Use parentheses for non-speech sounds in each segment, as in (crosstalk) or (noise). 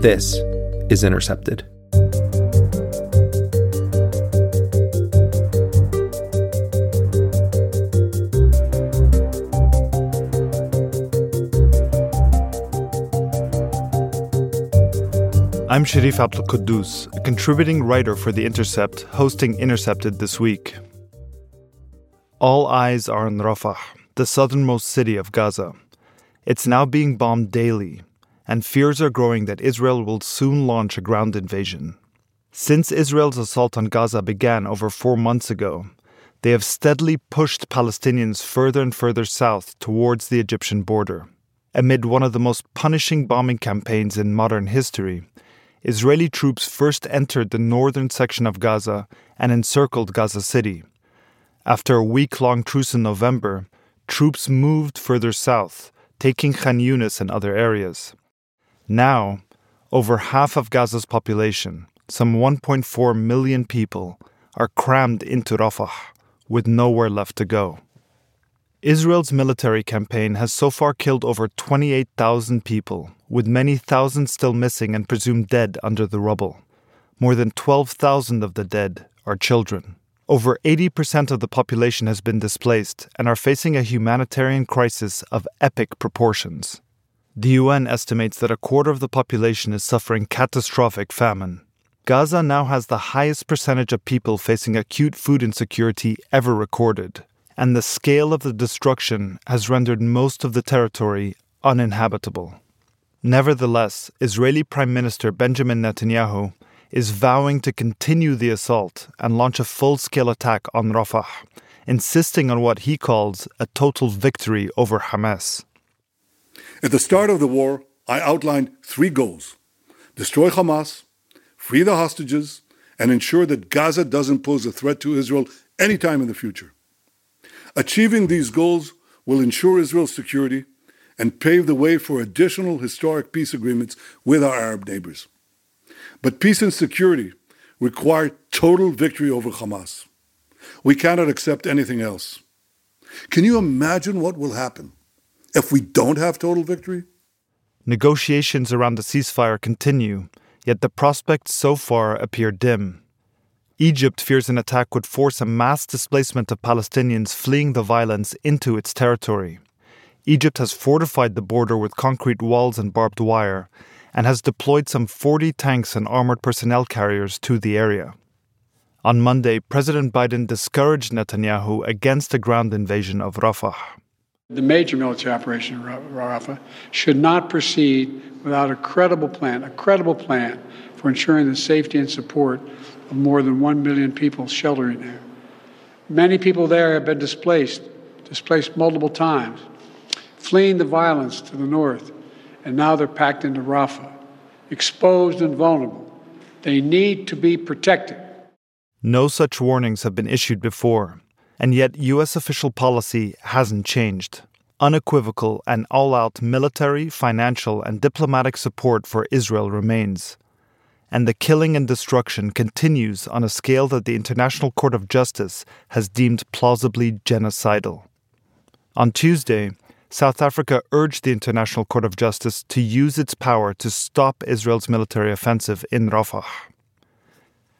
This is Intercepted. I'm Sharif Abdel Kouddous, a contributing writer for The Intercept, hosting Intercepted this week. All eyes are on Rafah, the southernmost city of Gaza. It's now being bombed daily, and fears are growing that Israel will soon launch a ground invasion. Since Israel's assault on Gaza began over four months ago, they have steadily pushed Palestinians further and further south towards the Egyptian border. Amid one of the most punishing bombing campaigns in modern history, Israeli troops first entered the northern section of Gaza and encircled Gaza City. After a week long truce in November, troops moved further south, taking Khan Yunis and other areas. Now, over half of Gaza's population, some 1.4 million people, are crammed into Rafah with nowhere left to go. Israel's military campaign has so far killed over 28,000 people, with many thousands still missing and presumed dead under the rubble. More than 12,000 of the dead are children. Over 80% of the population has been displaced and are facing a humanitarian crisis of epic proportions. The UN estimates that a quarter of the population is suffering catastrophic famine. Gaza now has the highest percentage of people facing acute food insecurity ever recorded, and the scale of the destruction has rendered most of the territory uninhabitable. Nevertheless, Israeli Prime Minister Benjamin Netanyahu is vowing to continue the assault and launch a full scale attack on Rafah, insisting on what he calls a total victory over Hamas. At the start of the war, I outlined three goals destroy Hamas, free the hostages, and ensure that Gaza doesn't pose a threat to Israel anytime in the future. Achieving these goals will ensure Israel's security and pave the way for additional historic peace agreements with our Arab neighbors. But peace and security require total victory over Hamas. We cannot accept anything else. Can you imagine what will happen if we don't have total victory? Negotiations around the ceasefire continue, yet the prospects so far appear dim. Egypt fears an attack would force a mass displacement of Palestinians fleeing the violence into its territory. Egypt has fortified the border with concrete walls and barbed wire and has deployed some 40 tanks and armored personnel carriers to the area. On Monday, President Biden discouraged Netanyahu against a ground invasion of Rafah. The major military operation in Rafah should not proceed without a credible plan, a credible plan for ensuring the safety and support of more than 1 million people sheltering there. Many people there have been displaced, displaced multiple times, fleeing the violence to the north, and now they're packed into Rafah, exposed and vulnerable. They need to be protected. No such warnings have been issued before, and yet U.S. official policy hasn't changed. Unequivocal and all out military, financial, and diplomatic support for Israel remains and the killing and destruction continues on a scale that the International Court of Justice has deemed plausibly genocidal. On Tuesday, South Africa urged the International Court of Justice to use its power to stop Israel's military offensive in Rafah.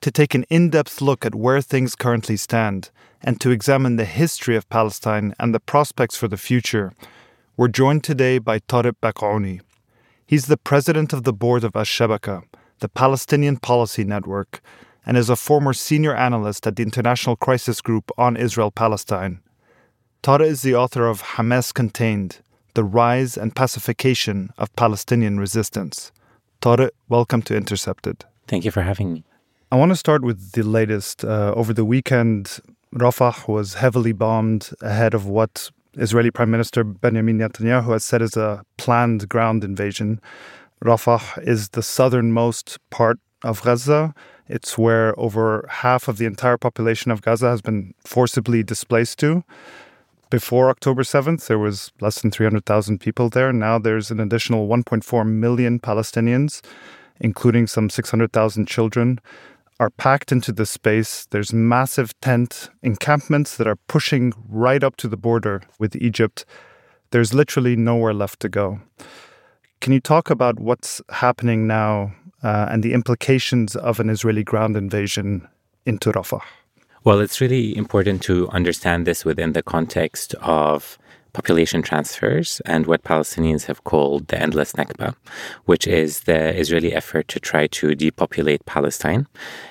To take an in depth look at where things currently stand and to examine the history of Palestine and the prospects for the future, we're joined today by Tareq Baconi. He's the president of the board of Al-Shabaka, the Palestinian Policy Network, and is a former senior analyst at the International Crisis Group on Israel Palestine. Tareq is the author of Hamas Contained the rise and pacification of Palestinian resistance. Tariq, welcome to Intercepted. Thank you for having me. I want to start with the latest. Uh, over the weekend, Rafah was heavily bombed ahead of what Israeli Prime Minister Benjamin Netanyahu has said is a planned ground invasion. Rafah is the southernmost part of Gaza. It's where over half of the entire population of Gaza has been forcibly displaced to. Before October 7th, there was less than 300,000 people there. Now there's an additional 1.4 million Palestinians, including some 600,000 children, are packed into this space. There's massive tent encampments that are pushing right up to the border with Egypt. There's literally nowhere left to go. Can you talk about what's happening now uh, and the implications of an Israeli ground invasion into Rafah? Well, it's really important to understand this within the context of population transfers and what Palestinians have called the endless Nakba, which is the Israeli effort to try to depopulate Palestine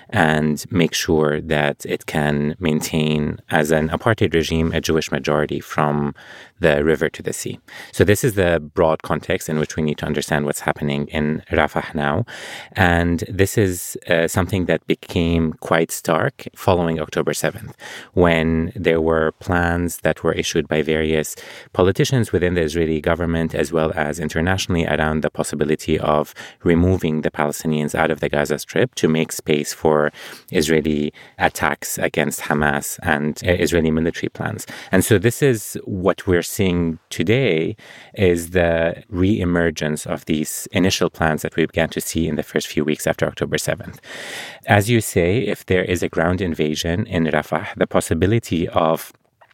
and make sure that it can maintain, as an apartheid regime, a Jewish majority from the river to the sea. So, this is the broad context in which we need to understand what's happening in Rafah now. And this is uh, something that became quite stark following October 7th, when there were plans that were issued by various politicians within the Israeli government as well as internationally around the possibility of removing the Palestinians out of the Gaza Strip to make space for Israeli attacks against Hamas and uh, Israeli military plans. And so, this is what we're seeing today is the re-emergence of these initial plans that we began to see in the first few weeks after October 7th. As you say, if there is a ground invasion in Rafah, the possibility of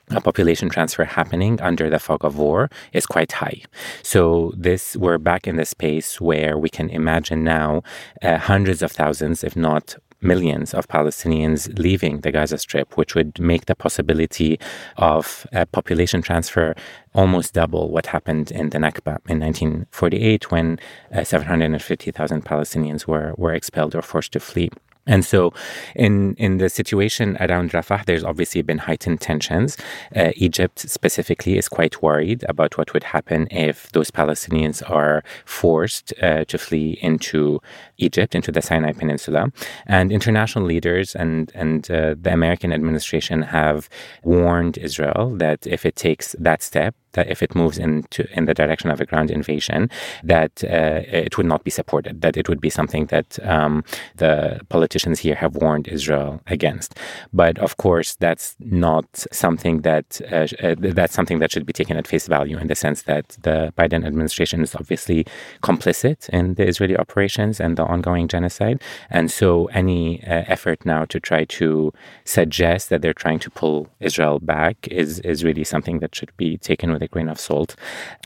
a population transfer happening under the fog of war is quite high. So this we're back in the space where we can imagine now uh, hundreds of thousands, if not millions of Palestinians leaving the Gaza Strip, which would make the possibility of a population transfer almost double what happened in the Nakba in 1948 when uh, 750,000 Palestinians were, were expelled or forced to flee. And so, in in the situation around Rafah, there's obviously been heightened tensions. Uh, Egypt specifically is quite worried about what would happen if those Palestinians are forced uh, to flee into Egypt, into the Sinai Peninsula. And international leaders and and uh, the American administration have warned Israel that if it takes that step, that if it moves into in the direction of a ground invasion, that uh, it would not be supported. That it would be something that um, the politicians here have warned Israel against. But of course, that's not something that uh, uh, that's something that should be taken at face value in the sense that the Biden administration is obviously complicit in the Israeli operations and the ongoing genocide, and so any uh, effort now to try to suggest that they're trying to pull Israel back is is really something that should be taken with a grain of salt.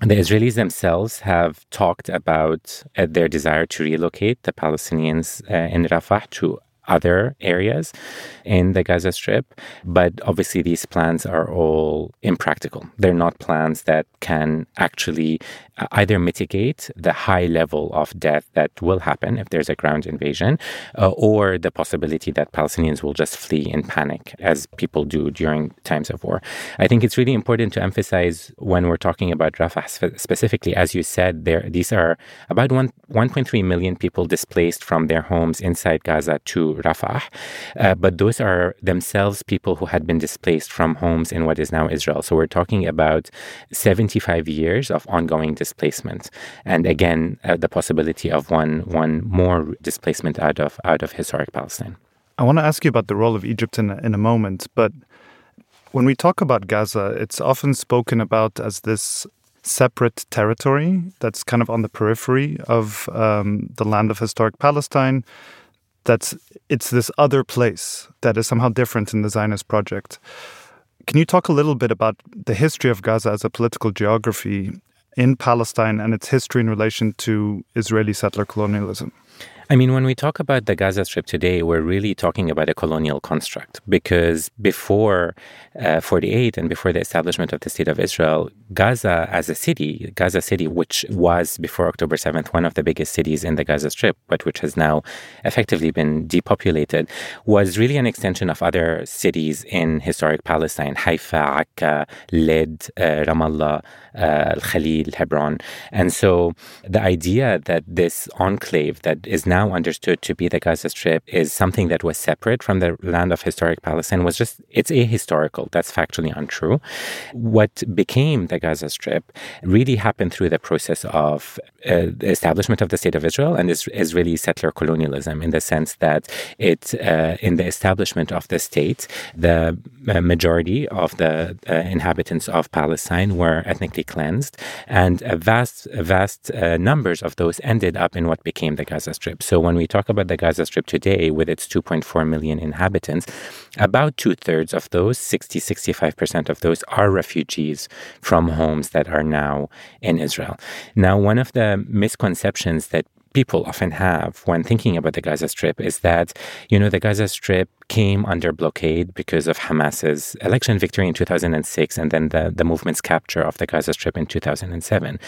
The Israelis themselves have talked about uh, their desire to relocate the Palestinians uh, in Rafah to other areas in the Gaza Strip. But obviously, these plans are all impractical. They're not plans that can actually uh, either mitigate the high level of death that will happen if there's a ground invasion, uh, or the possibility that Palestinians will just flee in panic, as people do during times of war. I think it's really important to emphasize when we're talking about Rafah specifically, as you said, there these are about 1, 1.3 million people displaced from their homes inside Gaza to Rafah, uh, but those are themselves people who had been displaced from homes in what is now Israel. So we're talking about 75 years of ongoing displacement, and again, uh, the possibility of one one more displacement out of out of historic Palestine. I want to ask you about the role of Egypt in in a moment, but when we talk about Gaza, it's often spoken about as this separate territory that's kind of on the periphery of um, the land of historic Palestine that's it's this other place that is somehow different in the Zionist project. Can you talk a little bit about the history of Gaza as a political geography in Palestine and its history in relation to Israeli settler colonialism? I mean, when we talk about the Gaza Strip today, we're really talking about a colonial construct because before uh, 48 and before the establishment of the State of Israel, Gaza as a city, Gaza City, which was before October 7th one of the biggest cities in the Gaza Strip, but which has now effectively been depopulated, was really an extension of other cities in historic Palestine Haifa, Akka, Lid, uh, Ramallah, uh, Al Khalil, Hebron. And so the idea that this enclave that is now understood to be the Gaza Strip is something that was separate from the land of historic Palestine was just, it's ahistorical. That's factually untrue. What became the Gaza Strip really happened through the process of uh, the establishment of the State of Israel and is Israeli settler colonialism in the sense that it, uh, in the establishment of the state, the uh, majority of the uh, inhabitants of Palestine were ethnically cleansed, and vast, vast uh, numbers of those ended up in what became the Gaza Strip. So when we talk about the Gaza Strip today, with its 2.4 million inhabitants, about two thirds of those, 60, 65% of those, are refugees from homes that are now in Israel. Now, one of the misconceptions that people often have when thinking about the Gaza Strip is that, you know, the Gaza Strip came under blockade because of Hamas's election victory in 2006 and then the, the movement's capture of the Gaza Strip in 2007.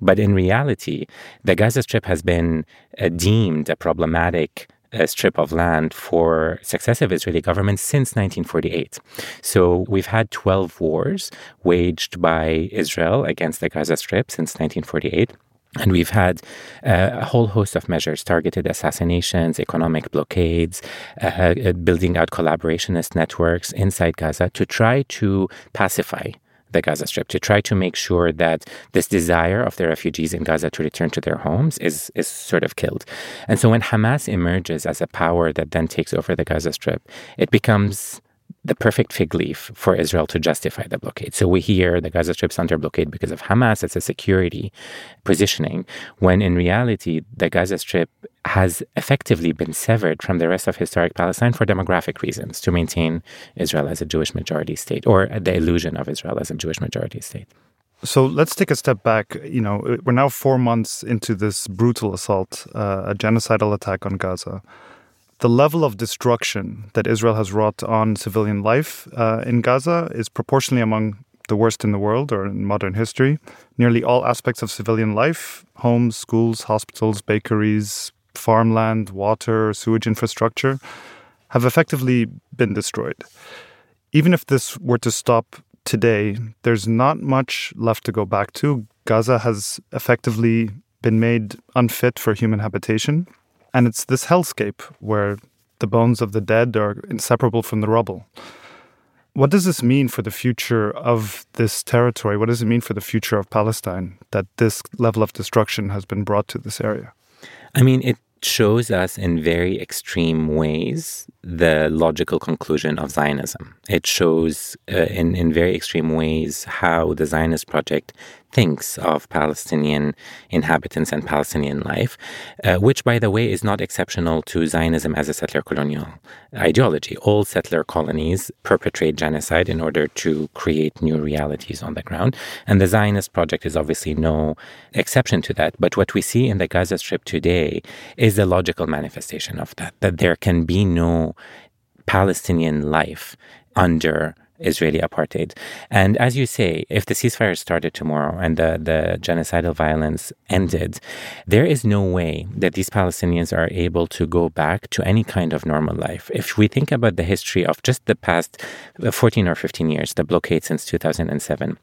But in reality, the Gaza Strip has been uh, deemed a problematic a strip of land for successive Israeli governments since 1948. So we've had 12 wars waged by Israel against the Gaza Strip since 1948. And we've had uh, a whole host of measures targeted assassinations, economic blockades, uh, uh, building out collaborationist networks inside Gaza to try to pacify the Gaza Strip, to try to make sure that this desire of the refugees in Gaza to return to their homes is, is sort of killed. And so when Hamas emerges as a power that then takes over the Gaza Strip, it becomes the perfect fig leaf for Israel to justify the blockade. So we hear the Gaza Strip's under blockade because of Hamas. It's a security positioning, when in reality, the Gaza Strip has effectively been severed from the rest of historic Palestine for demographic reasons to maintain Israel as a Jewish majority state or the illusion of Israel as a Jewish majority state. So let's take a step back. You know, we're now four months into this brutal assault, uh, a genocidal attack on Gaza the level of destruction that Israel has wrought on civilian life uh, in Gaza is proportionally among the worst in the world or in modern history. Nearly all aspects of civilian life homes, schools, hospitals, bakeries, farmland, water, sewage infrastructure have effectively been destroyed. Even if this were to stop today, there's not much left to go back to. Gaza has effectively been made unfit for human habitation. And it's this hellscape where the bones of the dead are inseparable from the rubble. What does this mean for the future of this territory? What does it mean for the future of Palestine that this level of destruction has been brought to this area? I mean, it shows us in very extreme ways the logical conclusion of Zionism. It shows uh, in, in very extreme ways how the Zionist project thinks of Palestinian inhabitants and Palestinian life, uh, which, by the way, is not exceptional to Zionism as a settler colonial ideology. All settler colonies perpetrate genocide in order to create new realities on the ground. And the Zionist project is obviously no exception to that. But what we see in the Gaza Strip today is the logical manifestation of that, that there can be no Palestinian life under Israeli apartheid. And as you say, if the ceasefire started tomorrow and the, the genocidal violence ended, there is no way that these Palestinians are able to go back to any kind of normal life. If we think about the history of just the past 14 or 15 years, the blockade since 2007,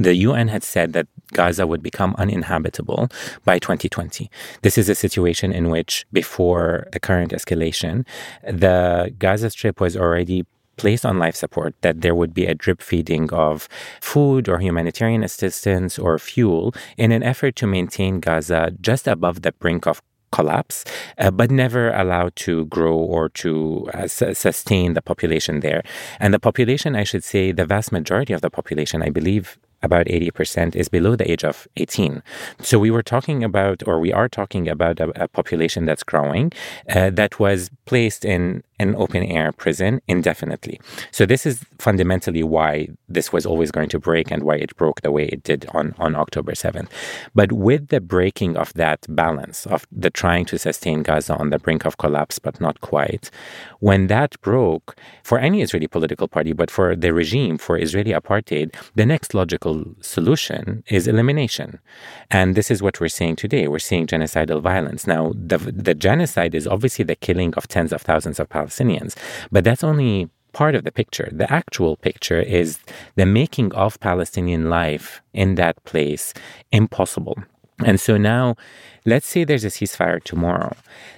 the UN had said that Gaza would become uninhabitable by 2020. This is a situation in which, before the current escalation, the Gaza Strip was already placed on life support, that there would be a drip feeding of food or humanitarian assistance or fuel in an effort to maintain Gaza just above the brink of collapse, uh, but never allowed to grow or to uh, su- sustain the population there. And the population, I should say, the vast majority of the population, I believe about 80%, is below the age of 18. So we were talking about, or we are talking about a, a population that's growing uh, that was placed in an open air prison indefinitely. So this is fundamentally why this was always going to break and why it broke the way it did on, on October 7th. But with the breaking of that balance of the trying to sustain Gaza on the brink of collapse, but not quite, when that broke for any Israeli political party, but for the regime, for Israeli apartheid, the next logical solution is elimination. And this is what we're seeing today. We're seeing genocidal violence. Now, the, the genocide is obviously the killing of tens of thousands of Palestinians. But that's only part of the picture. The actual picture is the making of Palestinian life in that place impossible. And so now, let's say there's a ceasefire tomorrow.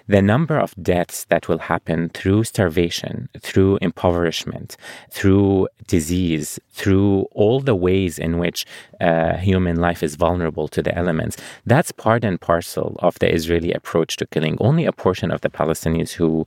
The number of deaths that will happen through starvation, through impoverishment, through disease, through all the ways in which uh, human life is vulnerable to the elements, that's part and parcel of the Israeli approach to killing. Only a portion of the Palestinians who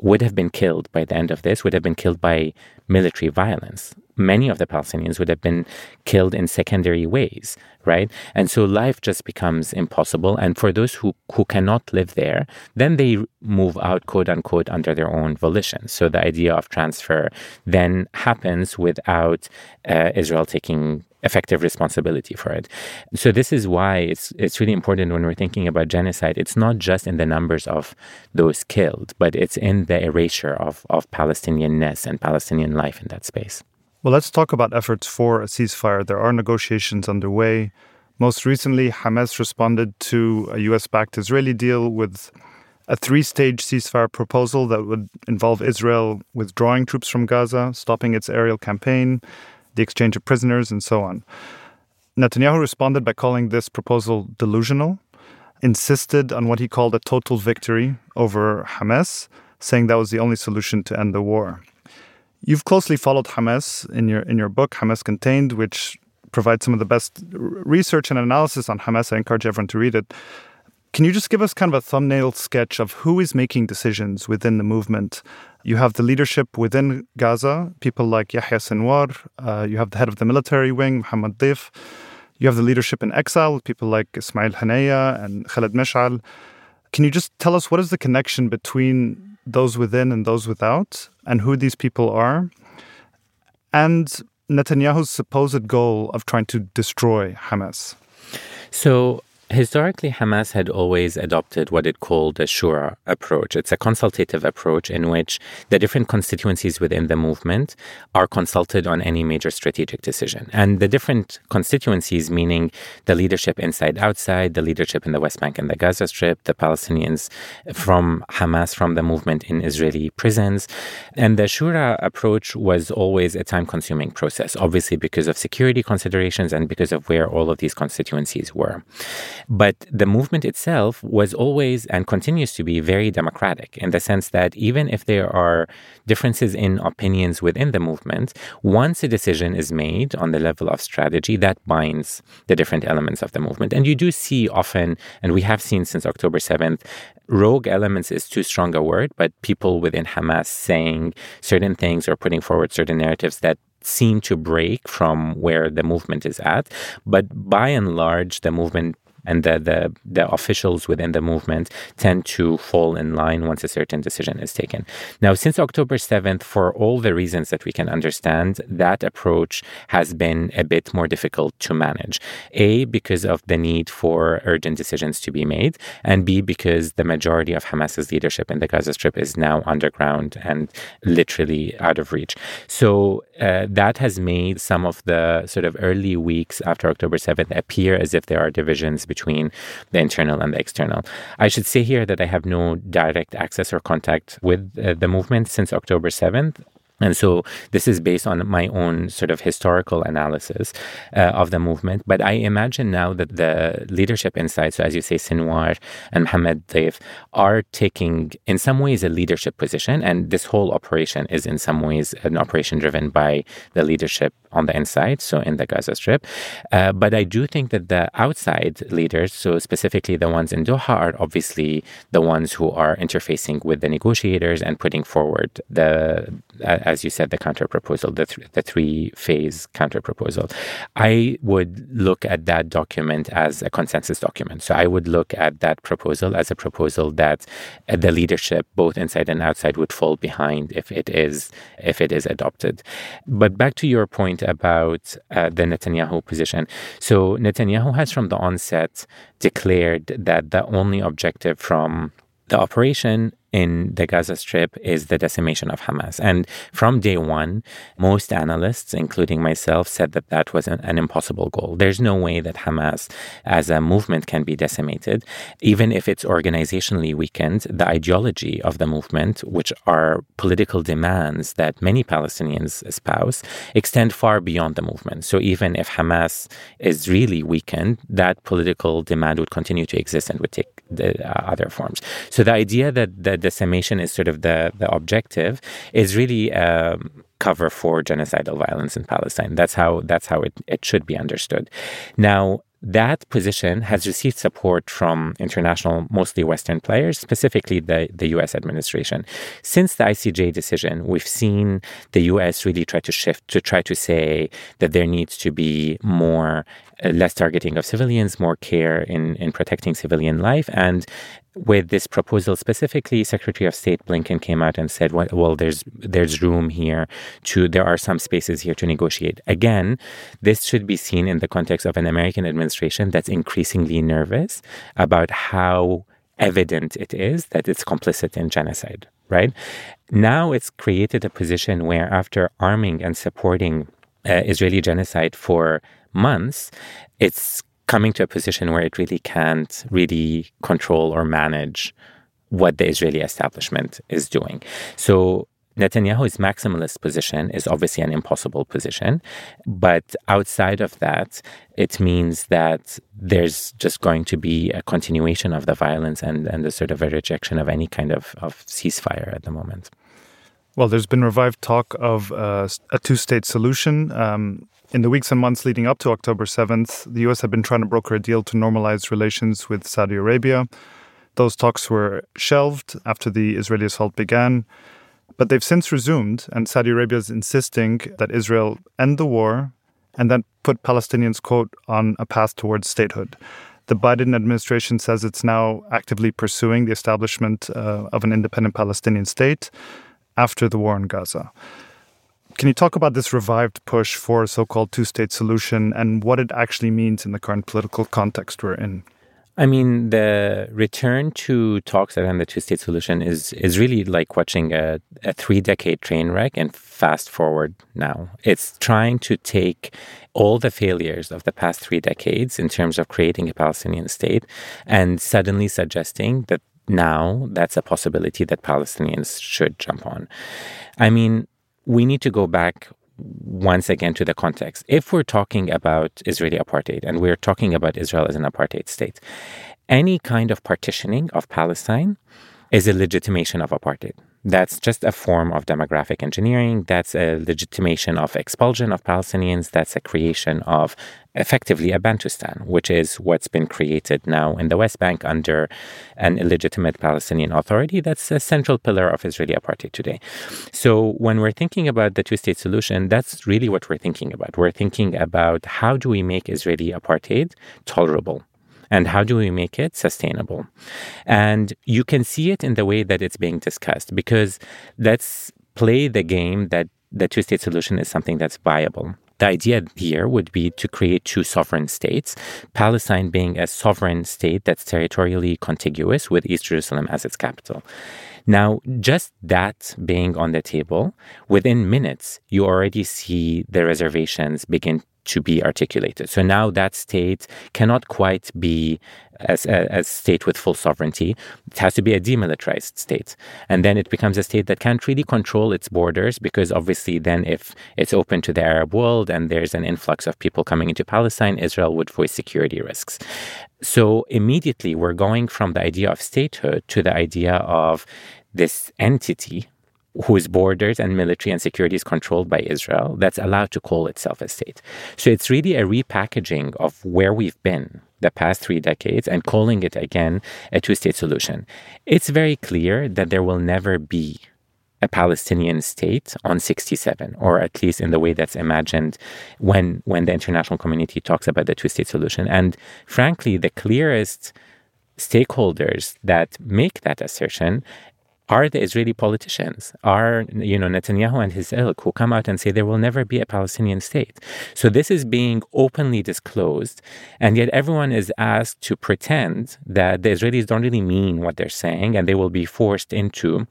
would have been killed by the end of this, would have been killed by military violence. Many of the Palestinians would have been killed in secondary ways, right? And so life just becomes impossible. And for those who, who cannot live there, then they move out, quote unquote, under their own volition. So the idea of transfer then happens without uh, Israel taking effective responsibility for it. So this is why it's it's really important when we're thinking about genocide. It's not just in the numbers of those killed, but it's in the erasure of of Palestinianness and Palestinian life in that space. Well, let's talk about efforts for a ceasefire. There are negotiations underway. Most recently, Hamas responded to a US backed Israeli deal with a three stage ceasefire proposal that would involve Israel withdrawing troops from Gaza, stopping its aerial campaign, the exchange of prisoners, and so on. Netanyahu responded by calling this proposal delusional, insisted on what he called a total victory over Hamas, saying that was the only solution to end the war. You've closely followed Hamas in your in your book Hamas Contained, which provides some of the best research and analysis on Hamas. I encourage everyone to read it. Can you just give us kind of a thumbnail sketch of who is making decisions within the movement you have the leadership within Gaza, people like Yahya Sinwar. Uh, you have the head of the military wing, Muhammad Deif. You have the leadership in exile, people like Ismail Haniyeh and Khaled Meshal. Can you just tell us what is the connection between those within and those without, and who these people are? And Netanyahu's supposed goal of trying to destroy Hamas. So, Historically, Hamas had always adopted what it called a shura approach. It's a consultative approach in which the different constituencies within the movement are consulted on any major strategic decision. And the different constituencies, meaning the leadership inside outside, the leadership in the West Bank and the Gaza Strip, the Palestinians from Hamas, from the movement in Israeli prisons. And the shura approach was always a time consuming process, obviously because of security considerations and because of where all of these constituencies were. But the movement itself was always and continues to be very democratic in the sense that even if there are differences in opinions within the movement, once a decision is made on the level of strategy, that binds the different elements of the movement. And you do see often, and we have seen since October 7th, rogue elements is too strong a word, but people within Hamas saying certain things or putting forward certain narratives that seem to break from where the movement is at. But by and large, the movement and the, the, the officials within the movement tend to fall in line once a certain decision is taken. Now, since October 7th, for all the reasons that we can understand, that approach has been a bit more difficult to manage. A, because of the need for urgent decisions to be made, and B, because the majority of Hamas's leadership in the Gaza Strip is now underground and literally out of reach. So uh, that has made some of the sort of early weeks after October 7th appear as if there are divisions between the internal and the external. I should say here that I have no direct access or contact with uh, the movement since October 7th. And so this is based on my own sort of historical analysis uh, of the movement. But I imagine now that the leadership inside, so as you say, Sinwar and Mohammed Deif, are taking, in some ways, a leadership position. And this whole operation is, in some ways, an operation driven by the leadership on the inside, so in the Gaza Strip. Uh, but I do think that the outside leaders, so specifically the ones in Doha, are obviously the ones who are interfacing with the negotiators and putting forward the, uh, as you said, the counterproposal, the, th- the three phase counterproposal. I would look at that document as a consensus document. So I would look at that proposal as a proposal that uh, the leadership, both inside and outside, would fall behind if it is if it is adopted. But back to your point about uh, the Netanyahu position. So Netanyahu has from the onset declared that the only objective from the operation in the Gaza Strip is the decimation of Hamas. And from day one, most analysts, including myself, said that that was an, an, impossible goal. There's no way that Hamas as a movement can be decimated. Even if it's organizationally weakened, the ideology of the movement, which are political demands that many Palestinians espouse, extend far beyond the movement. So even if Hamas is really weakened, that political demand would continue to exist and would take the, uh, other forms. So the idea that that that decimation is sort of the, the objective is really um, cover for genocidal violence in Palestine. That's how that's how it, it should be understood. Now that position has received support from international, mostly Western players, specifically the, the US administration. Since the ICJ decision, we've seen the US really try to shift to try to say that there needs to be more, uh, less targeting of civilians, more care in, in protecting civilian life, and with this proposal specifically, Secretary of State Blinken came out and said, well, well, there's there's room here to there are some spaces here to negotiate. Again, this should be seen in the context of an American administration that's increasingly nervous about how evident it is that it's complicit in genocide, right? Now it's created a position where after arming and supporting uh, Israeli genocide for months, it's coming to a position where it really can't really control or manage what the Israeli establishment is doing. So Netanyahu's maximalist position is obviously an impossible position. But outside of that, it means that there's just going to be a continuation of the violence and, and the sort of a rejection of any kind of, of ceasefire at the moment. Well, there's been revived talk of uh, a two state solution. Um, in the weeks and months leading up to October 7th, the US had been trying to broker a deal to normalize relations with Saudi Arabia. Those talks were shelved after the Israeli assault began, but they've since resumed, and Saudi Arabia is insisting that Israel end the war and then put Palestinians, quote, on a path towards statehood. The Biden administration says it's now actively pursuing the establishment uh, of an independent Palestinian state after the war in Gaza. Can you talk about this revived push for a so called two state solution and what it actually means in the current political context we're in? I mean, the return to talks around the two state solution is, is really like watching a, a three decade train wreck and fast forward now. It's trying to take all the failures of the past three decades in terms of creating a Palestinian state and suddenly suggesting that now that's a possibility that Palestinians should jump on. I mean, we need to go back once again to the context. If we're talking about Israeli apartheid and we're talking about Israel as an apartheid state, any kind of partitioning of Palestine is a legitimation of apartheid. That's just a form of demographic engineering. That's a legitimation of expulsion of Palestinians. That's a creation of effectively a Bantustan, which is what's been created now in the West Bank under an illegitimate Palestinian authority. That's a central pillar of Israeli apartheid today. So when we're thinking about the two state solution, that's really what we're thinking about. We're thinking about how do we make Israeli apartheid tolerable? And how do we make it sustainable? And you can see it in the way that it's being discussed because let's play the game that the two state solution is something that's viable. The idea here would be to create two sovereign states, Palestine being a sovereign state that's territorially contiguous with East Jerusalem as its capital. Now, just that being on the table, within minutes, you already see the reservations begin to be articulated. So now that state cannot quite be as a, state with full sovereignty. It has to be a demilitarized state. And then it becomes a state that can't really control its borders because obviously then if it's open to the Arab world and there's an influx of people coming into Palestine, Israel would face security risks. So immediately we're going from the idea of statehood to the idea of this entity whose borders and military and security is controlled by Israel that's allowed to call itself a state. So it's really a repackaging of where we've been the past three decades and calling it again a two state solution. It's very clear that there will never be a Palestinian state on 67, or at least in the way that's imagined when, when the international community talks about the two state solution. And frankly, the clearest stakeholders that make that assertion are the Israeli politicians, are you know Netanyahu and his ilk who come out and say there will never be a Palestinian state. So this is being openly disclosed, and yet everyone is asked to pretend that the Israelis don't really mean what they're saying, and they will be forced into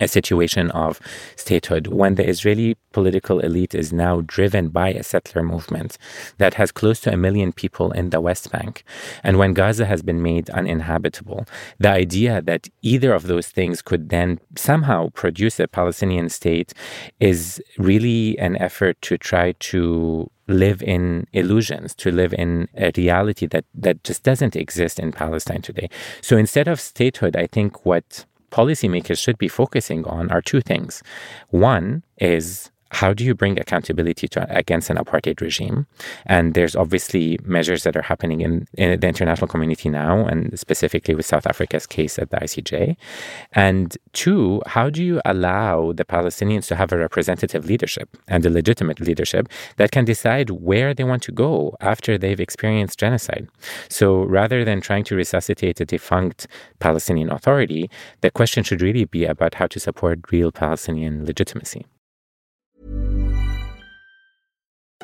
a situation of statehood when the Israeli political elite is now driven by a settler movement that has close to a million people in the West Bank, and when Gaza has been made uninhabitable, the idea that either of those things could then somehow produce a Palestinian state is really an effort to try to live in illusions, to live in a reality that, that just doesn't exist in Palestine today. So instead of statehood, I think what policymakers should be focusing on are two things. One is how do you bring accountability to, against an apartheid regime? And there's obviously measures that are happening in, in, the international community now, and specifically with South Africa's case at the ICJ. And two, how do you allow the Palestinians to have a representative leadership and a legitimate leadership that can decide where they want to go after they've experienced genocide? So rather than trying to resuscitate a defunct Palestinian authority, the question should really be about how to support real Palestinian legitimacy.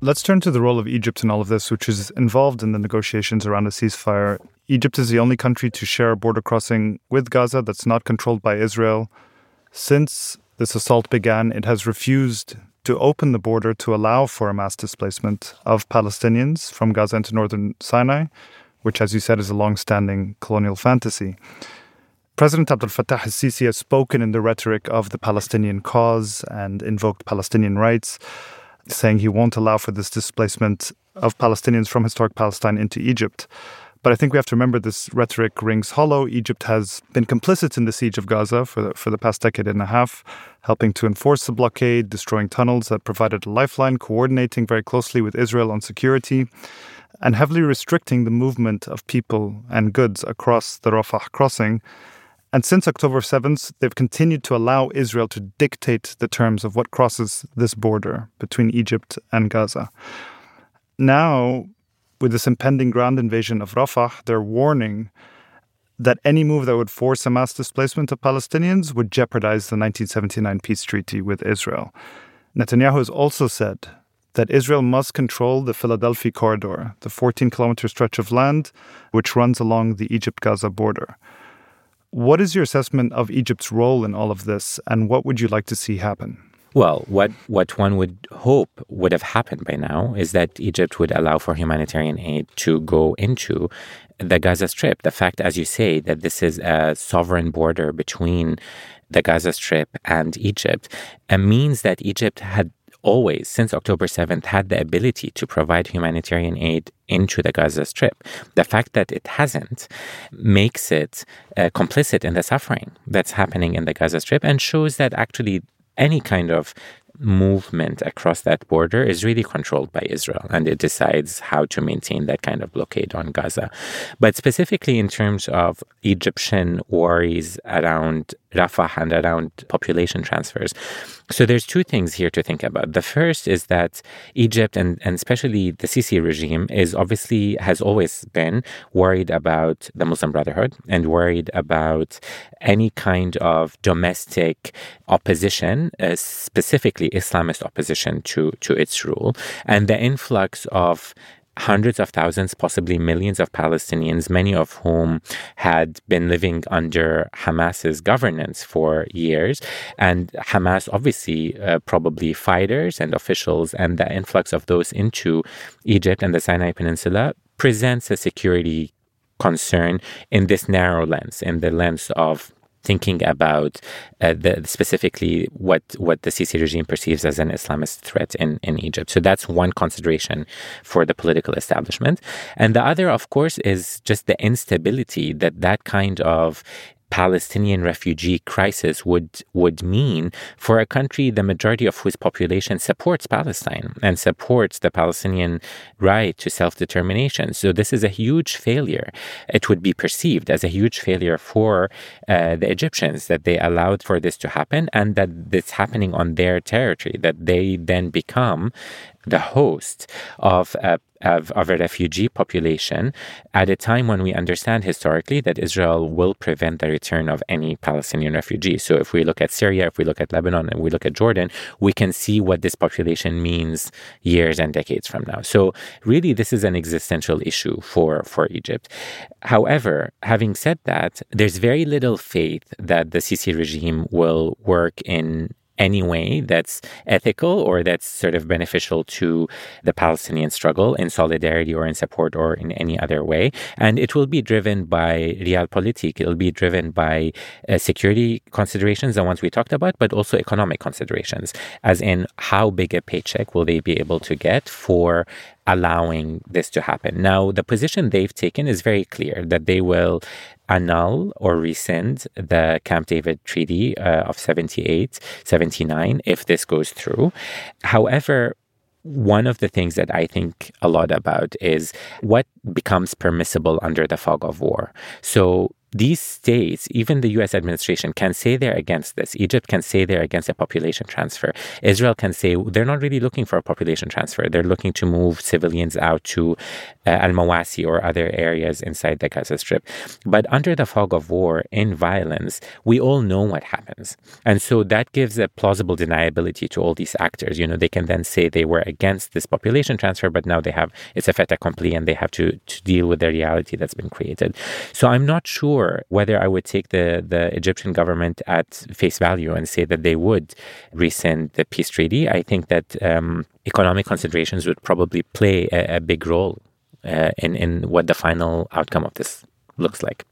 Let's turn to the role of Egypt in all of this, which is involved in the negotiations around a ceasefire. Egypt is the only country to share a border crossing with Gaza that's not controlled by Israel. Since this assault began, it has refused to open the border to allow for a mass displacement of Palestinians from Gaza into northern Sinai, which, as you said, is a long standing colonial fantasy. President Abdel Fattah al Sisi has spoken in the rhetoric of the Palestinian cause and invoked Palestinian rights saying he won't allow for this displacement of Palestinians from historic Palestine into Egypt. But I think we have to remember this rhetoric rings hollow. Egypt has been complicit in the siege of Gaza for the, for the past decade and a half, helping to enforce the blockade, destroying tunnels that provided a lifeline, coordinating very closely with Israel on security, and heavily restricting the movement of people and goods across the Rafah crossing and since October 7th, they've continued to allow Israel to dictate the terms of what crosses this border between Egypt and Gaza. Now, with this impending ground invasion of Rafah, they're warning that any move that would force a mass displacement of Palestinians would jeopardize the 1979 peace treaty with Israel. Netanyahu has also said that Israel must control the Philadelphia corridor, the 14 kilometer stretch of land which runs along the Egypt Gaza border. What is your assessment of Egypt's role in all of this, and what would you like to see happen? Well, what, what one would hope would have happened by now is that Egypt would allow for humanitarian aid to go into the Gaza Strip. The fact, as you say, that this is a sovereign border between the Gaza Strip and Egypt uh, means that Egypt had always, since October 7th, had the ability to provide humanitarian aid into the Gaza Strip. The fact that it hasn't makes it uh, complicit in the suffering that's happening in the Gaza Strip and shows that actually any kind of movement across that border is really controlled by Israel, and it decides how to maintain that kind of blockade on Gaza. But specifically in terms of Egyptian worries around Rafah and around population transfers. So there's two things here to think about. The first is that Egypt and, and especially the Sisi regime is obviously has always been worried about the Muslim Brotherhood and worried about any kind of domestic opposition, uh, specifically Islamist opposition to, to its rule, and the influx of hundreds of thousands, possibly millions of Palestinians, many of whom had been living under Hamas's governance for years. And Hamas, obviously, uh, probably fighters and officials, and the influx of those into Egypt and the Sinai Peninsula presents a security concern in this narrow lens, in the lens of thinking about uh, the, specifically what what the Sisi regime perceives as an Islamist threat in, in Egypt. So that's one consideration for the political establishment. And the other, of course, is just the instability that that kind of Palestinian refugee crisis would would mean for a country the majority of whose population supports Palestine and supports the Palestinian right to self-determination. So this is a huge failure. It would be perceived as a huge failure for uh, the Egyptians that they allowed for this to happen and that it's happening on their territory that they then become the host of a, of, of, a refugee population at a time when we understand historically that Israel will prevent the return of any Palestinian refugees. So if we look at Syria, if we look at Lebanon, and we look at Jordan, we can see what this population means years and decades from now. So really, this is an existential issue for, for Egypt. However, having said that, there's very little faith that the Sisi regime will work in any way that's ethical or that's sort of beneficial to the Palestinian struggle in solidarity or in support or in any other way. And it will be driven by realpolitik. It'll be driven by uh, security considerations, the ones we talked about, but also economic considerations, as in how big a paycheck will they be able to get for allowing this to happen. Now, the position they've taken is very clear that they will annul or rescind the Camp David Treaty uh, of 78, 79 if this goes through. However, one of the things that I think a lot about is what becomes permissible under the fog of war. So these states, even the US administration, can say they're against this. Egypt can say they're against a population transfer. Israel can say they're not really looking for a population transfer. They're looking to move civilians out to uh, Al Mawasi or other areas inside the Gaza Strip. But under the fog of war, in violence, we all know what happens. And so that gives a plausible deniability to all these actors. You know, they can then say they were against this population transfer, but now they have it's a fait accompli and they have to, to deal with the reality that's been created. So I'm not sure whether I would take the, the Egyptian government at face value and say that they would rescind the peace treaty. I think that um, economic considerations would probably play a, a big role uh, in, in what the final outcome of this looks like.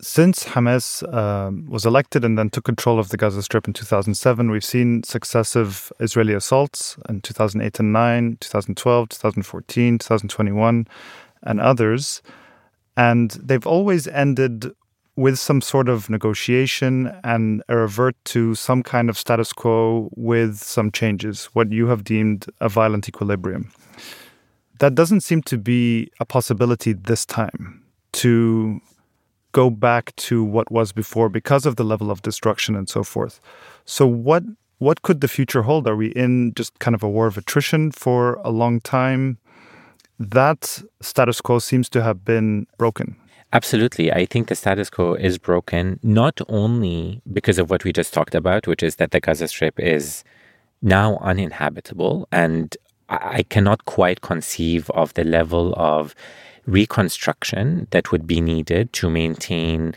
Since Hamas um, was elected and then took control of the Gaza Strip in 2007, we've seen successive Israeli assaults in 2008 and 9, 2012, 2014, 2021, and others. And they've always ended with some sort of negotiation and a revert to some kind of status quo with some changes, what you have deemed a violent equilibrium. That doesn't seem to be a possibility this time to go back to what was before because of the level of destruction and so forth. So what what could the future hold? Are we in just kind of a war of attrition for a long time? That status quo seems to have been broken. Absolutely. I think the status quo is broken not only because of what we just talked about, which is that the Gaza Strip is now uninhabitable. And I cannot quite conceive of the level of reconstruction that would be needed to maintain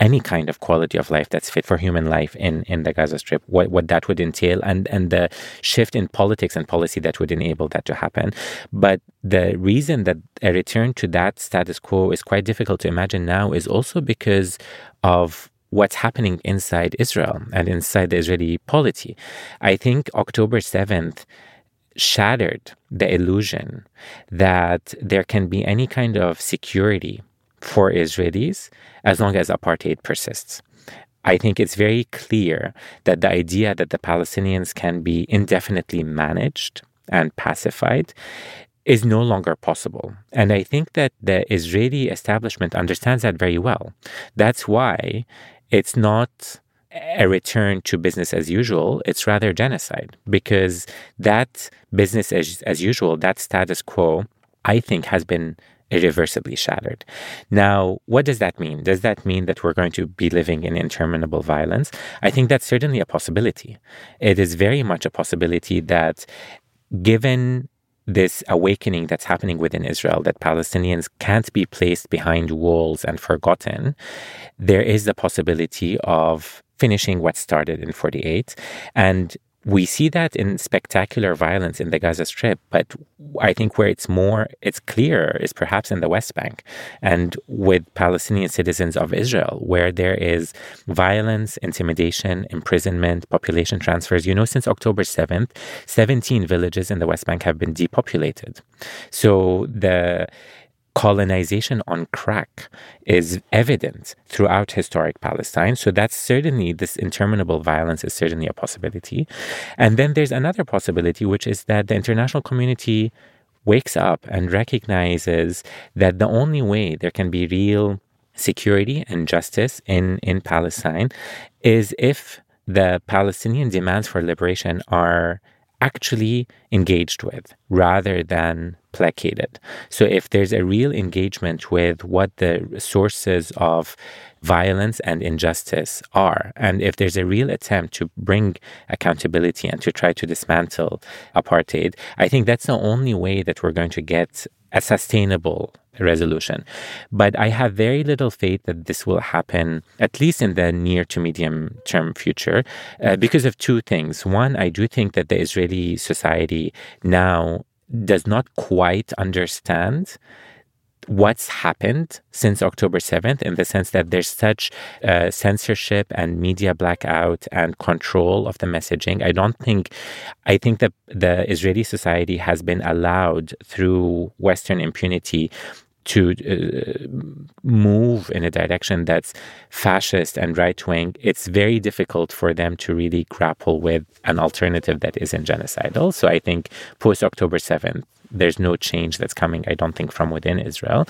any kind of quality of life that's fit for human life in, in the Gaza Strip, what, what that would entail, and, and the shift in politics and policy that would enable that to happen. But the reason that a return to that status quo is quite difficult to imagine now is also because of what's happening inside Israel and inside the Israeli polity. I think October 7th shattered the illusion that there can be any kind of security for Israelis as long as apartheid persists. I think it's very clear that the idea that the Palestinians can be indefinitely managed and pacified is no longer possible. And I think that the Israeli establishment understands that very well. That's why it's not a return to business as usual, it's rather genocide because that business as, as usual, that status quo, I think has been irreversibly shattered. Now, what does that mean? Does that mean that we're going to be living in interminable violence? I think that's certainly a possibility. It is very much a possibility that given this awakening that's happening within Israel that Palestinians can't be placed behind walls and forgotten, there is the possibility of finishing what started in 48. And we see that in spectacular violence in the Gaza Strip, but I think where it's more, it's clearer is perhaps in the West Bank and with Palestinian citizens of Israel, where there is violence, intimidation, imprisonment, population transfers. You know, since October 7th, 17 villages in the West Bank have been depopulated. So the colonization on crack is evident throughout historic Palestine. So that's certainly this interminable violence is certainly a possibility. And then there's another possibility, which is that the international community wakes up and recognizes that the only way there can be real security and justice in, in Palestine is if the Palestinian demands for liberation are actually engaged with rather than placated. So if there's a real engagement with what the sources of violence and injustice are, and if there's a real attempt to bring accountability and to try to dismantle apartheid, I think that's the only way that we're going to get a sustainable resolution. But I have very little faith that this will happen, at least in the near to medium term future, uh, because of two things. One, I do think that the Israeli society now does not quite understand what's happened since October 7th in the sense that there's such uh, censorship and media blackout and control of the messaging. I don't think, I think that the Israeli society has been allowed through Western impunity to uh, move in a direction that's fascist and right wing, it's very difficult for them to really grapple with an alternative that isn't genocidal. So I think post October 7th, there's no change that's coming, I don't think, from within Israel.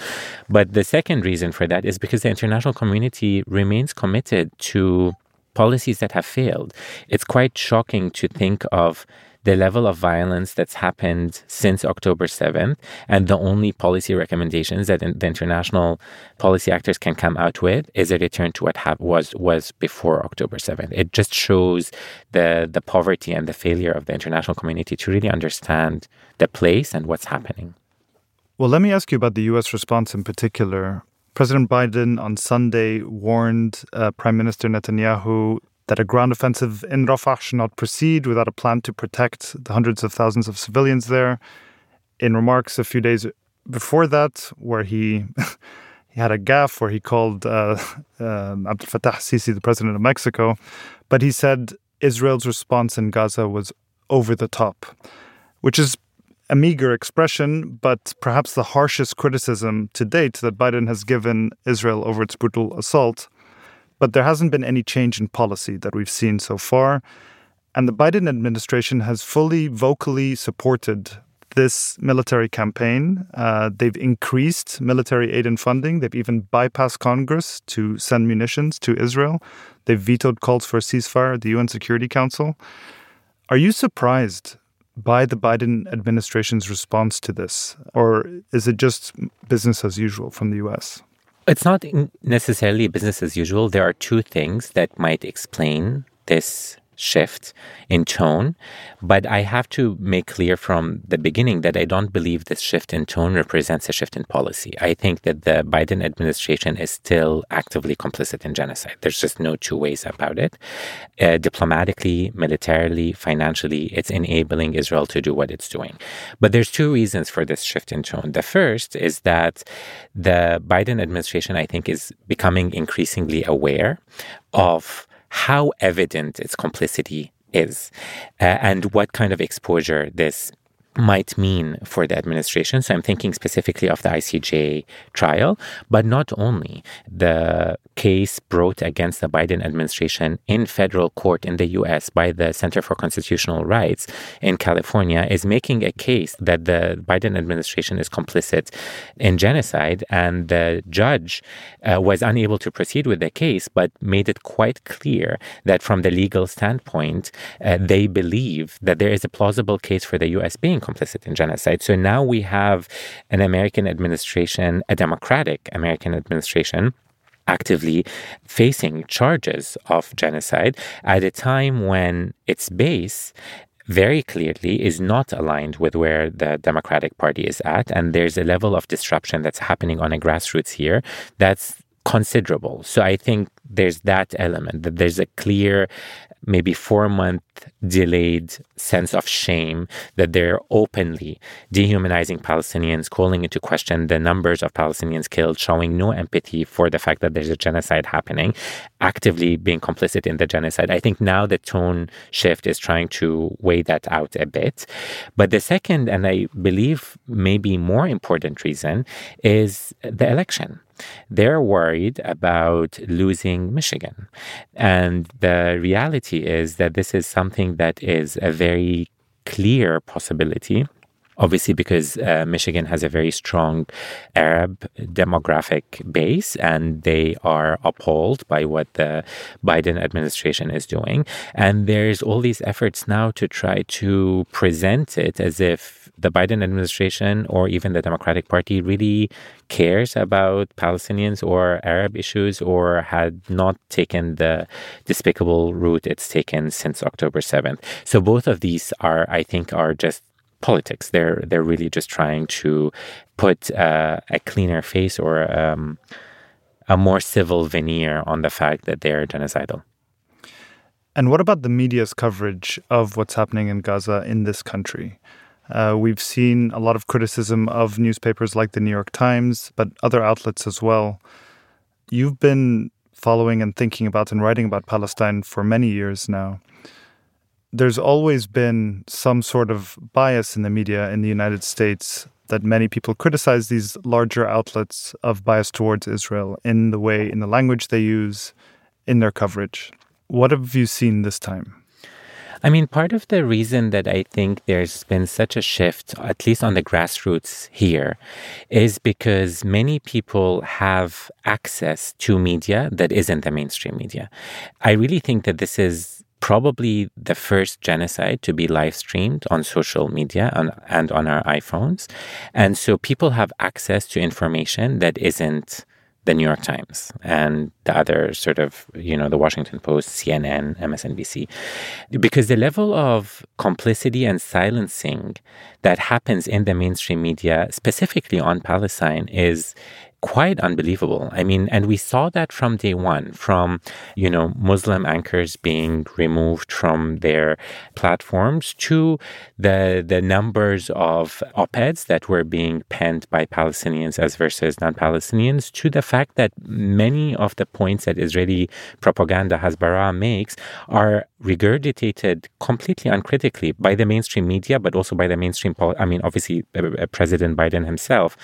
But the second reason for that is because the international community remains committed to policies that have failed. It's quite shocking to think of the level of violence that's happened since October 7th and the only policy recommendations that the international policy actors can come out with is a return to what hap- was was before October 7th. It just shows the the poverty and the failure of the international community to really understand the place and what's happening. Well, let me ask you about the US response in particular. President Biden on Sunday warned uh, Prime Minister Netanyahu that a ground offensive in Rafah should not proceed without a plan to protect the hundreds of thousands of civilians there. In remarks a few days before that, where he (laughs) he had a gaffe where he called uh, (laughs) um, Abdel Fattah Sisi the president of Mexico, but he said Israel's response in Gaza was over the top, which is a meager expression, but perhaps the harshest criticism to date that Biden has given Israel over its brutal assault. But there hasn't been any change in policy that we've seen so far. And the Biden administration has fully vocally supported this military campaign. Uh, they've increased military aid and funding. They've even bypassed Congress to send munitions to Israel. They've vetoed calls for a ceasefire at the UN Security Council. Are you surprised by the Biden administration's response to this? Or is it just business as usual from the US? It's not necessarily business as usual. There are two things that might explain this shift in tone. But I have to make clear from the beginning that I don't believe this shift in tone represents a shift in policy. I think that the Biden administration is still actively complicit in genocide. There's just no two ways about it. Uh, diplomatically, militarily, financially, it's enabling Israel to do what it's doing. But there's two reasons for this shift in tone. The first is that the Biden administration, I think, is becoming increasingly aware of how evident its complicity is uh, and what kind of exposure this might mean for the administration. So I'm thinking specifically of the ICJ trial, but not only. The case brought against the Biden administration in federal court in the US by the Center for Constitutional Rights in California is making a case that the Biden administration is complicit in genocide. And the judge uh, was unable to proceed with the case, but made it quite clear that from the legal standpoint, uh, they believe that there is a plausible case for the US being complicit in genocide. So now we have an American administration, a democratic American administration actively facing charges of genocide at a time when its base very clearly is not aligned with where the Democratic Party is at. And there's a level of disruption that's happening on a grassroots here that's considerable. So I think there's that element that there's a clear maybe four month delayed sense of shame that they're openly dehumanizing Palestinians, calling into question the numbers of Palestinians killed, showing no empathy for the fact that there's a genocide happening, actively being complicit in the genocide. I think now the tone shift is trying to weigh that out a bit. But the second, and I believe maybe more important reason, is the election. They're worried about losing Michigan. And the reality is that this is something that is a very clear possibility obviously because uh, Michigan has a very strong Arab demographic base and they are appalled by what the Biden administration is doing. And there's all these efforts now to try to present it as if the Biden administration or even the Democratic Party really cares about Palestinians or Arab issues or had not taken the despicable route it's taken since October 7th. So both of these are, I think, are just politics. They're they're really just trying to put uh, a cleaner face or um, a more civil veneer on the fact that they're genocidal. And what about the media's coverage of what's happening in Gaza in this country? Uh, we've seen a lot of criticism of newspapers like the New York Times, but other outlets as well. You've been following and thinking about and writing about Palestine for many years now there's always been some sort of bias in the media in the United States that many people criticize these larger outlets of bias towards Israel in the way, in the language they use, in their coverage. What have you seen this time? I mean, part of the reason that I think there's been such a shift, at least on the grassroots here, is because many people have access to media that isn't the mainstream media. I really think that this is probably the first genocide to be live streamed on social media and, and on our iPhones. And so people have access to information that isn't the New York Times and the other sort of, you know, the Washington Post, CNN, MSNBC. Because the level of complicity and silencing that happens in the mainstream media, specifically on Palestine, is quite unbelievable. I mean, and we saw that from day one, from, you know, Muslim anchors being removed from their platforms to the, the numbers of op-eds that were being penned by Palestinians as versus non-Palestinians to the fact that many of the points that Israeli propaganda Hasbara makes are regurgitated completely uncritically by the mainstream media, but also by the mainstream, I mean, obviously, uh, uh, President Biden himself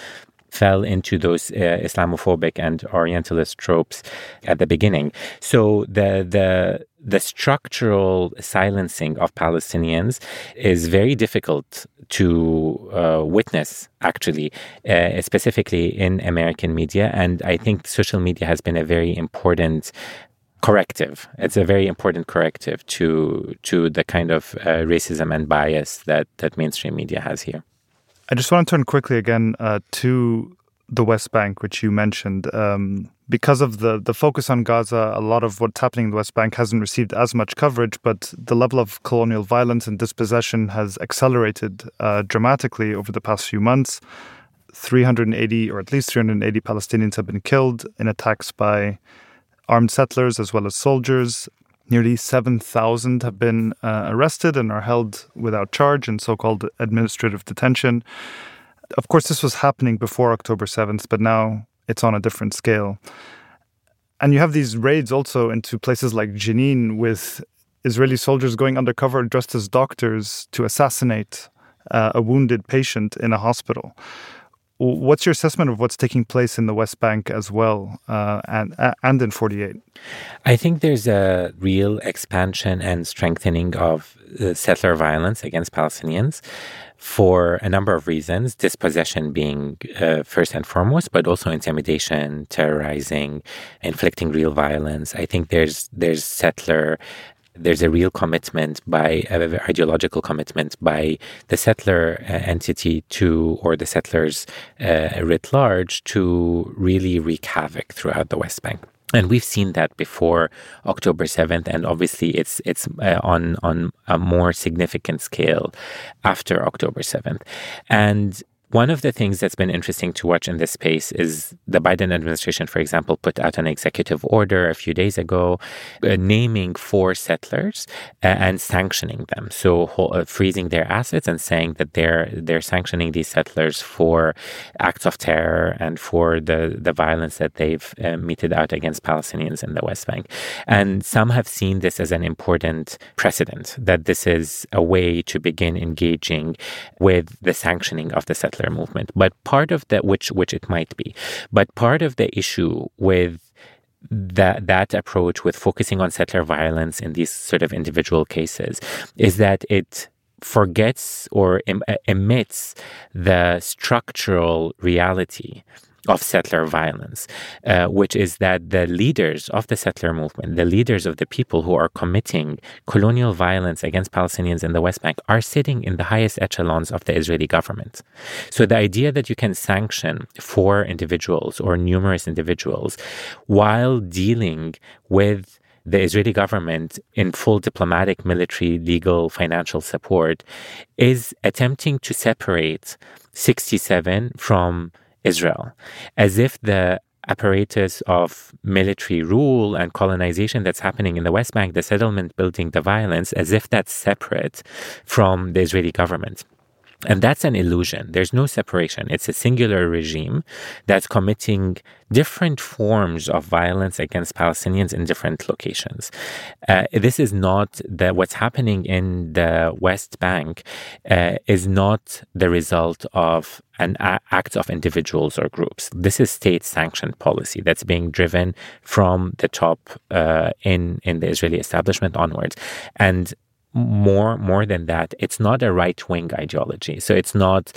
fell into those uh, Islamophobic and Orientalist tropes at the beginning. So the the the structural silencing of Palestinians is very difficult to uh, witness, actually, uh, specifically in American media. And I think social media has been a very important corrective. It's a very important corrective to to the kind of uh, racism and bias that that mainstream media has here. I just want to turn quickly again uh, to the West Bank, which you mentioned. Um, because of the, the focus on Gaza, a lot of what's happening in the West Bank hasn't received as much coverage, but the level of colonial violence and dispossession has accelerated uh, dramatically over the past few months. 380, or at least 380 Palestinians have been killed in attacks by armed settlers as well as soldiers. Nearly 7,000 have been uh, arrested and are held without charge in so called administrative detention. Of course, this was happening before October 7th, but now it's on a different scale. And you have these raids also into places like Jenin with Israeli soldiers going undercover dressed as doctors to assassinate uh, a wounded patient in a hospital. What's your assessment of what's taking place in the West Bank as well, uh, and and in 48? I think there's a real expansion and strengthening of uh, settler violence against Palestinians for a number of reasons. Dispossession being uh, first and foremost, but also intimidation, terrorizing, inflicting real violence. I think there's there's settler there's a real commitment by ideological commitment by the settler uh, entity to or the settlers uh, writ large to really wreak havoc throughout the West Bank. And we've seen that before October 7th, and obviously it's it's uh, on on a more significant scale after October 7th. And one of the things that's been interesting to watch in this space is the Biden administration, for example, put out an executive order a few days ago uh, naming four settlers uh, and sanctioning them. So uh, freezing their assets and saying that they're they're sanctioning these settlers for acts of terror and for the the violence that they've uh, meted out against Palestinians in the West Bank. And some have seen this as an important precedent that this is a way to begin engaging with the sanctioning of the settlers movement. But part of that, which which it might be, but part of the issue with that that approach with focusing on settler violence in these sort of individual cases is that it forgets or em- emits the structural reality of settler violence, uh, which is that the leaders of the settler movement, the leaders of the people who are committing colonial violence against Palestinians in the West Bank, are sitting in the highest echelons of the Israeli government. So the idea that you can sanction four individuals or numerous individuals while dealing with the Israeli government in full diplomatic, military, legal, financial support is attempting to separate 67 from Israel, as if the apparatus of military rule and colonization that's happening in the West Bank, the settlement building, the violence, as if that's separate from the Israeli government. And that's an illusion. There's no separation. It's a singular regime that's committing different forms of violence against Palestinians in different locations. Uh, this is not that what's happening in the West Bank uh, is not the result of an a- act of individuals or groups. This is state sanctioned policy that's being driven from the top uh, in in the Israeli establishment onwards, and more more than that it's not a right wing ideology. So it's not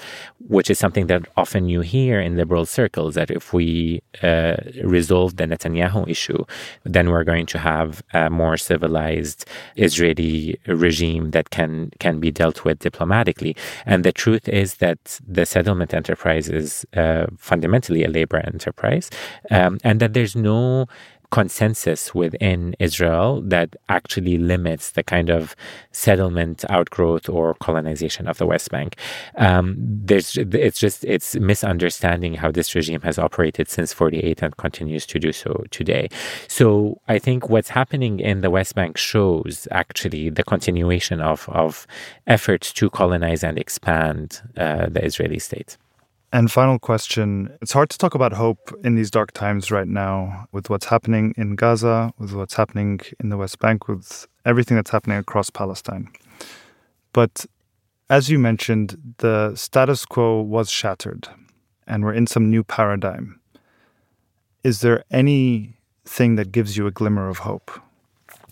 which is something that often you hear in liberal circles that if we uh, resolve the Netanyahu issue then we're going to have a more civilized Israeli regime that can can be dealt with diplomatically. And the truth is that the settlement enterprise is uh, fundamentally a labor enterprise um, and that there's no consensus within Israel that actually limits the kind of settlement outgrowth or colonization of the West Bank. Um, there's it's just it's misunderstanding how this regime has operated since 48 and continues to do so today. So I think what's happening in the West Bank shows actually the continuation of of efforts to colonize and expand uh, the Israeli state. And final question it's hard to talk about hope in these dark times right now with what's happening in Gaza, with what's happening in the West Bank, with everything that's happening across Palestine. But as you mentioned, the status quo was shattered and we're in some new paradigm. Is there anything that gives you a glimmer of hope?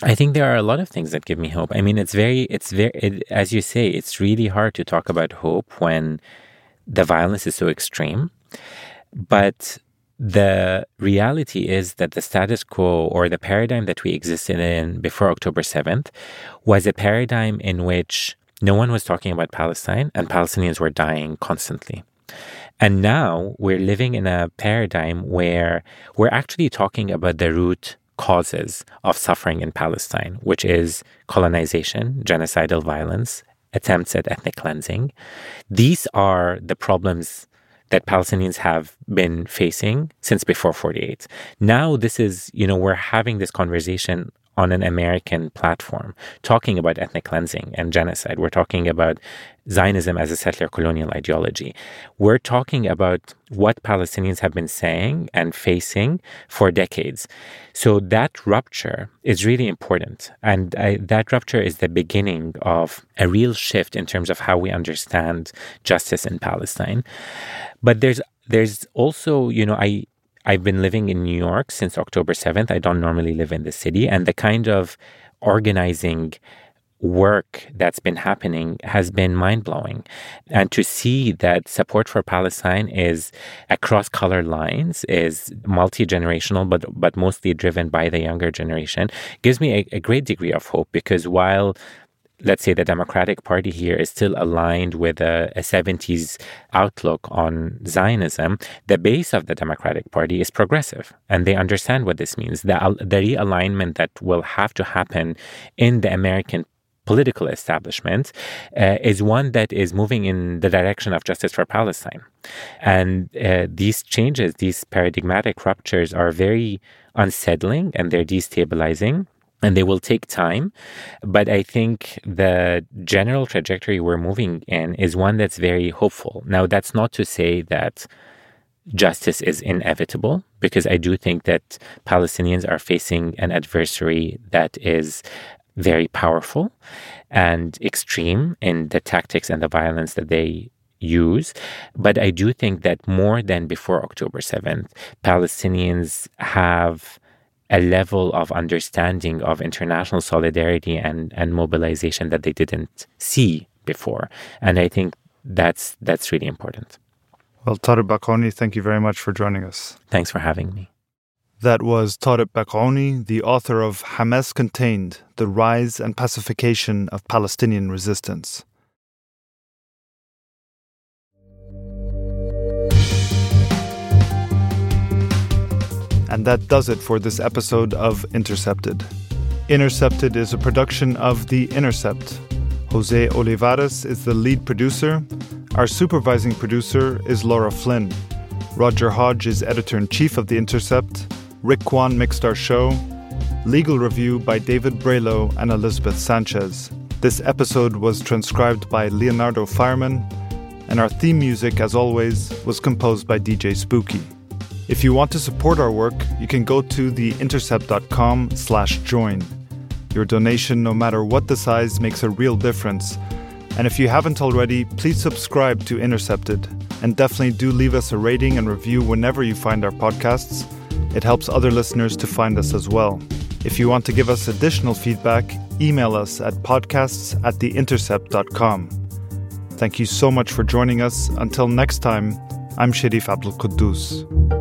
I think there are a lot of things that give me hope. I mean, it's very, it's very, it, as you say, it's really hard to talk about hope when the violence is so extreme. But the reality is that the status quo or the paradigm that we existed in before October 7th was a paradigm in which no one was talking about Palestine and Palestinians were dying constantly. And now we're living in a paradigm where we're actually talking about the root causes of suffering in Palestine, which is colonization, genocidal violence, attempts at ethnic cleansing. These are the problems that Palestinians have been facing since before 48. Now, this is, you know, we're having this conversation on an American platform, talking about ethnic cleansing and genocide. We're talking about Zionism as a settler colonial ideology. We're talking about what Palestinians have been saying and facing for decades. So that rupture is really important. And I, that rupture is the beginning of a real shift in terms of how we understand justice in Palestine. But there's there's also, you know, I I've been living in New York since October 7th. I don't normally live in the city. And the kind of organizing work that's been happening has been mind blowing. And to see that support for Palestine is across color lines, is multi generational, but, but mostly driven by the younger generation, gives me a, a great degree of hope because while let's say the Democratic Party here is still aligned with a, a, 70s outlook on Zionism, the base of the Democratic Party is progressive and they understand what this means. The, the realignment that will have to happen in the American political establishment uh, is one that is moving in the direction of justice for Palestine. And uh, these changes, these paradigmatic ruptures, are very unsettling and they're destabilizing and they will take time. But I think the general trajectory we're moving in is one that's very hopeful. Now, that's not to say that justice is inevitable, because I do think that Palestinians are facing an adversary that is very powerful and extreme in the tactics and the violence that they use. But I do think that more than before October 7th, Palestinians have a level of understanding of international solidarity and, and mobilization that they didn't see before. And I think that's that's really important. Well, Tareq Baconi, thank you very much for joining us. Thanks for having me. That was Tareq Baconi, the author of Hamas Contained The Rise and Pacification of Palestinian Resistance. And that does it for this episode of Intercepted. Intercepted is a production of The Intercept. Jose Olivares is the lead producer. Our supervising producer is Laura Flynn. Roger Hodge is editor in chief of The Intercept. Rick Kwan mixed our show. Legal review by David Bralow and Elizabeth Sanchez. This episode was transcribed by Leonardo Faierman, and our theme music, as always, was composed by DJ Spooky. If you want to support our work, you can go to theintercept.com slash join. Your donation, no matter what the size, makes a real difference. And if you haven't already, please subscribe to Intercepted. And definitely do leave us a rating and review whenever you find our podcasts. It helps other listeners to find us as well. If you want to give us additional feedback, email us at podcasts at theintercept.com. Thank you so much for joining us. Until next time, I'm Sharif Abdel Kouddous.